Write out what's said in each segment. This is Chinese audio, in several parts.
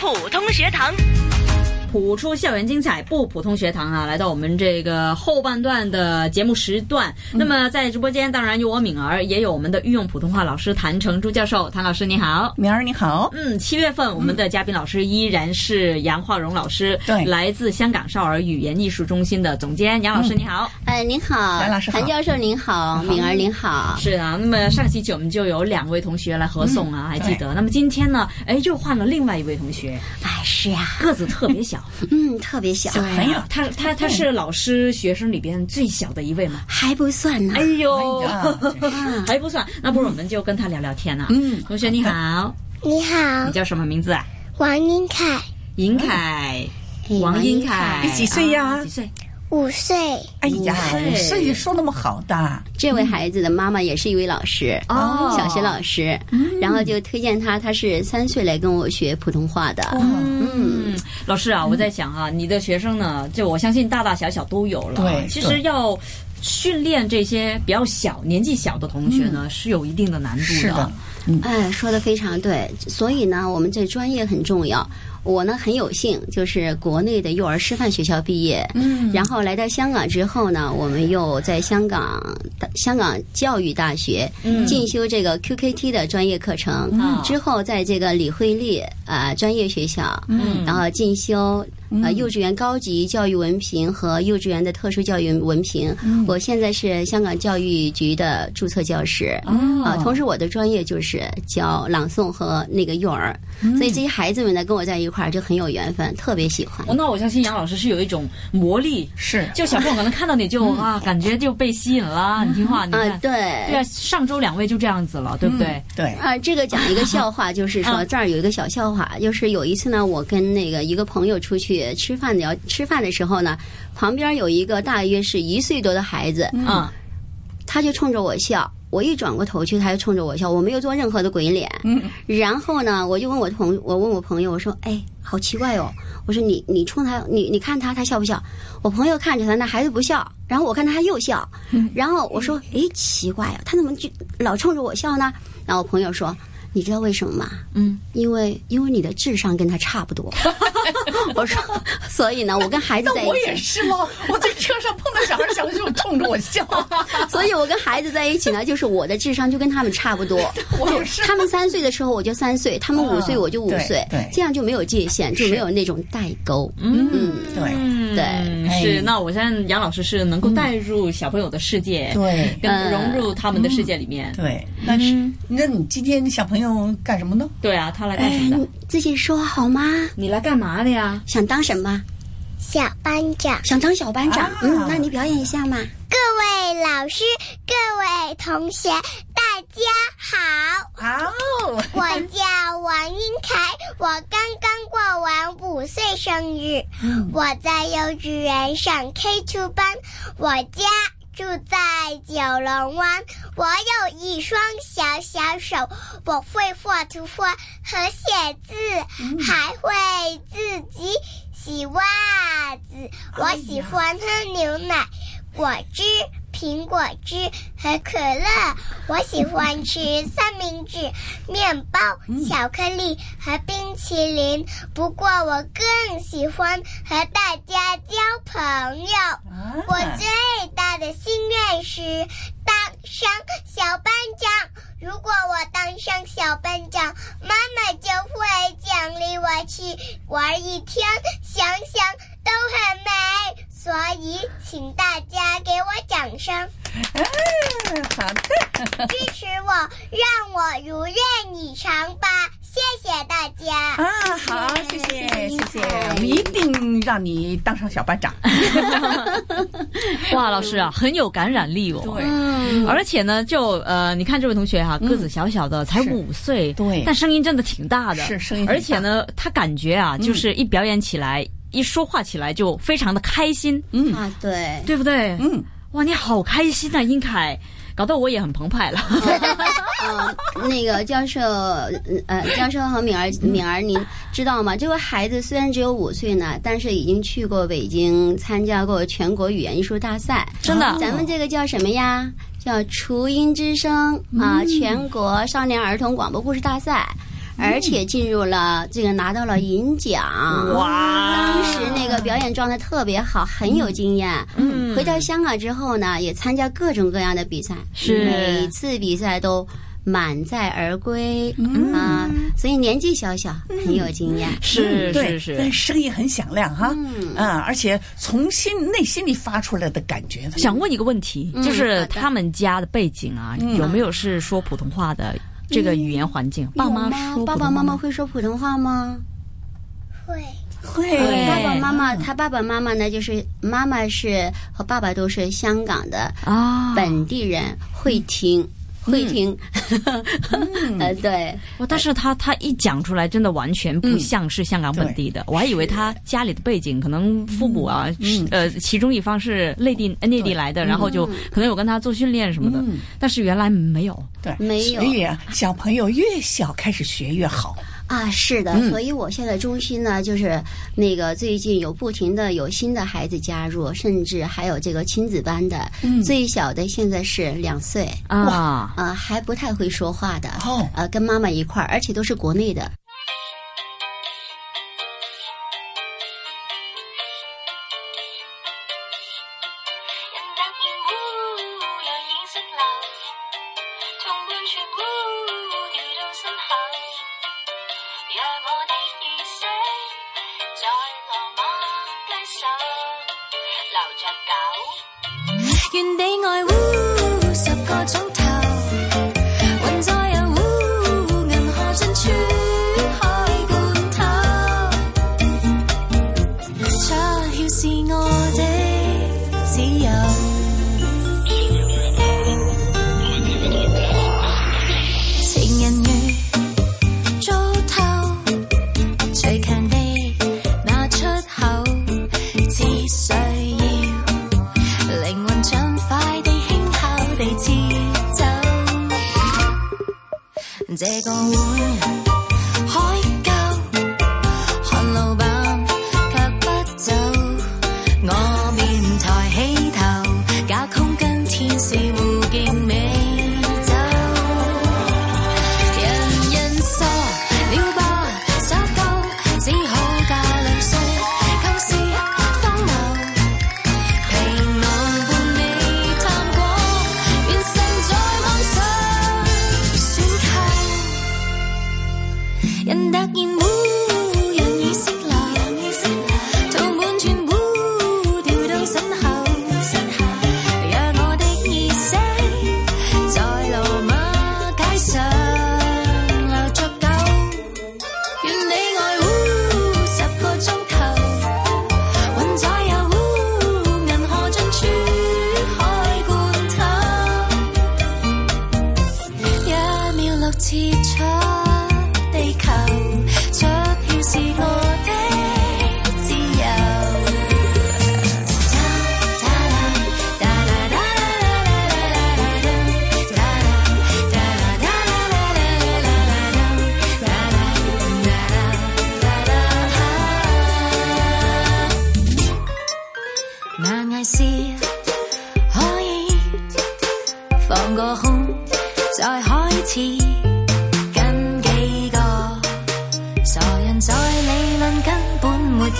普通学堂。普出校园精彩不普通学堂啊，来到我们这个后半段的节目时段。那么在直播间当然有我敏儿，也有我们的御用普通话老师谭成珠教授。谭老师你好，敏儿你好。嗯，七月份我们的嘉宾老师依然是杨化荣老师，对来自香港少儿语言艺术中心的总监杨老师你好。哎，您好，谭老师好谭教授您好，敏儿您好。是啊，那么上期节我们就有两位同学来合诵啊，还记得？那么今天呢，哎，又换了另外一位同学，哎，是呀，个子特别小，嗯，特别小，没有他他他是老师学生里边最小的一位嘛。还不算呢。哎。呦，还不算，那不如我们就跟他聊聊天呢。嗯。同学你好，你好。你，叫什么名字啊？王英凯，尹凯，哎王英凯，你几岁呀？啊几岁？五岁，哎呀五岁，声音说那么好的，这位孩子的妈妈也是一位老师，哦。小学老师，然后就推荐他，他是三岁来跟我学普通话的。嗯，老师啊，我在想啊，你的学生呢，就我相信大大小小都有了。对其实要训练这些比较小、年纪小的同学呢，是有一定的难度是的，哎，说的非常对，所以呢，我们这专业很重要。我呢很有幸，就是国内的幼儿师范学校毕业，嗯，然后来到香港之后呢，我们又在香港香港教育大学进修这个 QKT 的专业课程，嗯之后在这个李惠利啊、专业学校，嗯，然后进修。呃，幼稚园高级教育文凭和幼稚园的特殊教育文凭，我现在是香港教育局的注册教师，啊，同时我的专业就是教朗诵和那个幼儿，所以这些孩子们呢跟我在一块儿就很有缘分，特别喜欢。哦，那我相信杨老师是有一种魔力，是就小朋友可能看到你就啊，感觉就被吸引了，你听话，你啊、看，对对啊，上周两位就这样子了，对不对？对，啊，这个讲一个笑话，就是说 啊这儿有一个小笑话，就是有一次呢，我跟那个一个朋友出去吃饭聊吃饭的时候呢，旁边有一个大约是一岁多的孩子，嗯，他就冲着我笑。我一转过头去，他就冲着我笑，我没有做任何的鬼脸。嗯，然后呢，我就问我同我问我朋友，我说：“哎，好奇怪哦！我说你你冲他，你你看他，他笑不笑？”我朋友看着他，那孩子不笑，然后我看他，他又笑。然后我说：“哎，奇怪啊，他怎么就老冲着我笑呢？”然后我朋友说：“你知道为什么吗？嗯，因为因为你的智商跟他差不多。”我说：“所以呢，我跟孩子在一那我也起，是吗。我在车上碰到小孩，小孩就冲着我笑。所以我跟孩子在一起呢，就是我的智商就跟他们差不多。我也是。他们三岁的时候我就三岁，他们五岁我就五岁对对，这样就没有界限，就没有那种代沟。嗯，对嗯，对哎是。那我相信杨老师是能够带入小朋友的世界，对跟嗯融入他们的世界里面。对，但是嗯那你今天小朋友干什么呢？对啊，他来干什么的？哎自己说好吗？你来干嘛的呀？想当什么？小班长，想当小班长啊？嗯，那你表演一下嘛。各位老师，各位同学，大家好，哦，我叫王英凯，我刚刚过完五岁生日，我在幼稚园上 K two 班，我家。住在九龙湾，我有一双小小手，我会画图画和写字，还会自己洗袜子。我喜欢喝牛奶、果汁、苹果汁和可乐。我喜欢吃三明治、面包、巧克力和冰淇淋。不过我更喜欢和大家交朋友。我最大的心愿是当上小班长。如果我当上小班长，妈妈就会奖励我去玩一天，想想都很美。所以，请大家给我掌声，嗯，好的。支持我，让我如愿以偿吧！谢谢大家。啊，好，谢谢谢谢，我们一定让你当上小班长。哇，老师啊，很有感染力哦。对，而且呢，就呃，你看这位同学哈、个子小小的，才是五岁，对但声音真的挺大的，是声音而且呢，他感觉啊，就是一表演起来，一说话起来就非常的开心，嗯啊，对，对不对？嗯，哇，你好开心啊，英凯，搞得我也很澎湃了。嗯，那个教授，呃，教授和敏儿，敏儿，您知道吗？这位孩子虽然只有五岁呢，但是已经去过北京参加过全国语言艺术大赛。真的咱们这个叫什么呀？叫雏鹰之声啊，全国少年儿童广播故事大赛。而且进入了这个拿到了银奖。哇。当时那个表演状态特别好，很有经验。嗯。回到香港之后呢，也参加各种各样的比赛，是。每次比赛都满载而归、嗯。啊，所以年纪小小，很有经验。是是是。但声音很响亮哈，嗯。啊，而且从心内心里发出来的感觉，想问一个问题，嗯就是他们家的背景啊，嗯。有没有是说普通话的这个语言环境？爸妈有吗说爸爸妈妈会说普通话吗？会会爸爸妈妈，他爸爸妈妈呢，就是妈妈是和爸爸都是香港的啊，本地人，会听。会听，呃，对，哇！但是他他一讲出来，真的完全不像是香港本地的。我还以为他家里的背景可能父母啊，是呃，其中一方是内地呃内地来的，然后就可能有跟他做训练什么的。嗯但是原来没有。对，没有所以啊，小朋友越小开始学越好。啊，是的，所以我现在中心呢，就是那个最近有不停的有新的孩子加入，甚至还有这个亲子班的，最小的现在是两岁，啊，呃，还不太会说话的，哦。呃，跟妈妈一块儿，而且都是国内的。只需要灵魂畅快地轻巧地撤走。这个会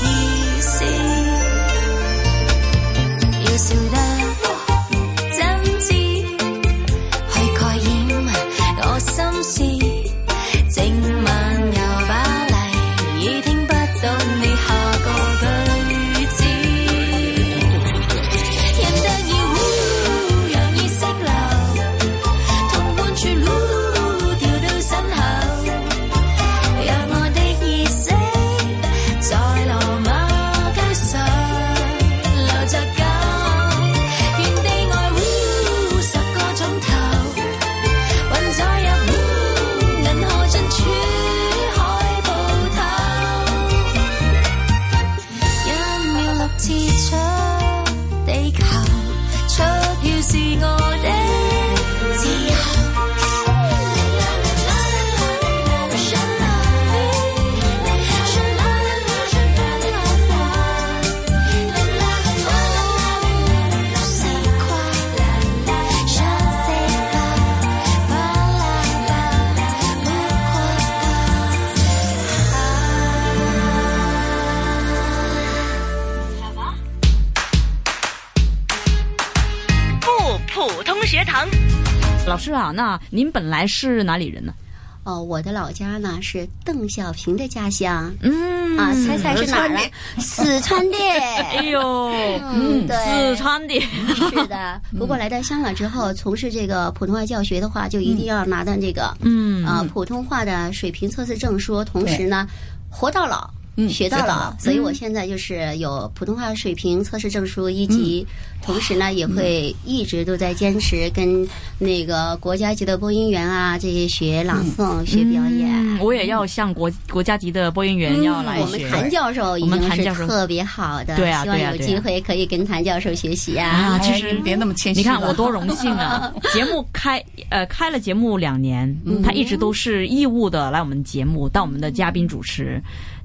意思。要笑得 single 老师啊，那您本来是哪里人呢？哦，我的老家呢是邓小平的家乡嗯啊，猜猜是哪儿啊？四川的。哎呦，嗯，对，四川的，是的。不过来到香港之后，从事这个普通话教学的话，就一定要拿到这个嗯啊普通话的水平测试证书，同时呢，活到老。嗯学到学到老老，所以我现在就是有普通话水平测试证书一级，同时呢也会一直都在坚持跟那个国家级的播音员啊这些学朗诵、学表演。嗯我也要向国国家级的播音员要来我们。谭教授已我们经是谭教授特别好的，对啊希望有机会可以跟谭教授学习啊。啊，其哎实别那么谦虚你看 我多荣幸啊！节目开呃开了节目两年，嗯他一直都是义务的来我们节目，当我们的嘉宾主持。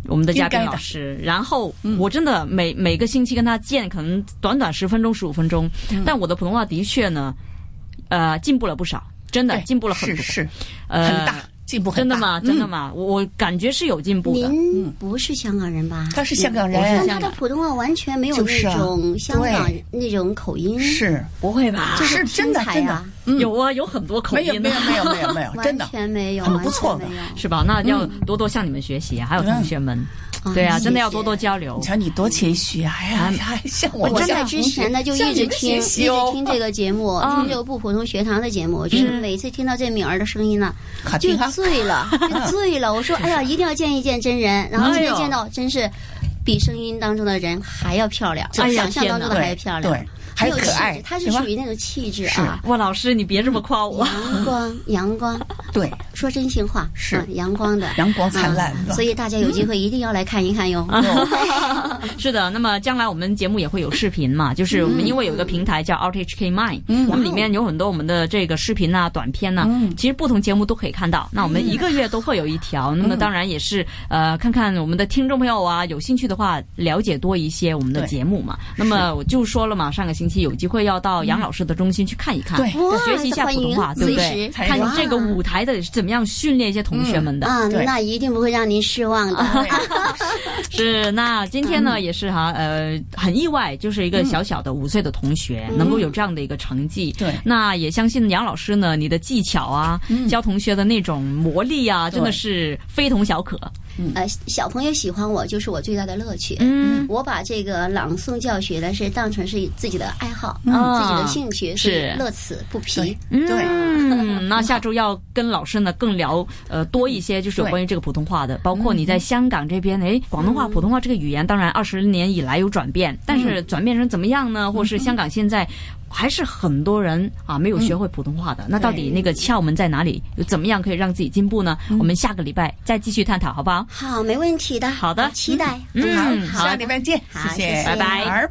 我们的嘉宾老师，然后嗯。我真的每每个星期跟他见，可能短短十分钟、十五分钟，嗯。但我的普通话的确呢，呃，进步了不少，真的进步了很多，是是。呃很大进步很大，真的吗？真的嗯？吗？我我感觉是有进步的。您不是香港人吧？他是香港人，但他的普通话完全没有那种香港那种口音，是。不会吧？是真的真的嗯。有啊，有很多口没有音的，没有没有没有没有，真完的全没有，很完全不错的。没有。是吧？那要多多向你们学习啊，还有同学们，对啊，真的要多多交流。你。瞧你多谦虚啊！哎呀，还像我我在之前呢，就一直听，一直哦听这个节目，啊。听这个不普通学堂的节目，就是每次听到这敏儿的声音呢，就。醉了，就醉了。我说，哎呀，一定要见一见真人。然后今哎呦。天见到，真是比声音当中的人还要漂亮，想象当中的还要漂亮，对，还很有气可爱质，，她是属于那种气质是啊。哇，老师你别这么夸我。阳光，阳光，对，说真心话，是啊阳光的，阳光灿烂啊所以大家有机会一定要来看一看哟。是的，那么将来我们节目也会有视频嘛，就是我们因为有一个平台叫 RTHK Mind，嗯那么里面有很多我们的这个视频啊、短片呐、嗯其实不同节目都可以看到。那我们一个月都会有一条，那么当然也是呃，看看我们的听众朋友啊，有兴趣的话了解多一些我们的节目嘛。那么我就说了嘛，上个星期有机会要到杨老师的中心去看一看，对。学习一下普通话，欢对不对？迎随时看哇这个舞台的怎么样训练一些同学们的。啊，那一定不会让您失望的。是，那今天呢、也是哈，呃，很意外，就是一个小小的五岁的同学、能够有这样的一个成绩。对。那也相信杨老师呢，你的技巧啊，教同学的那种魔力啊，真的是非同小可。呃，小朋友喜欢我就是我最大的乐趣。嗯，我把这个朗诵教学呢是当成是自己的爱好，啊自己的兴趣，是。乐此不疲。对。对。嗯，那下周要跟老师呢更聊呃多一些，就是有关于这个普通话的，包括你在香港这边，哎，广东话、普通话这个语言，当然二十年以来有转变，但是转变成怎么样呢？或是香港现在还是很多人啊没有学会普通话的，那到底那个窍门在哪里？又怎么样可以让自己进步呢？我们下个礼拜再继续探讨，好不好？好，没问题的。好的。期待。嗯，好，下礼拜见，好谢谢。谢拜拜。儿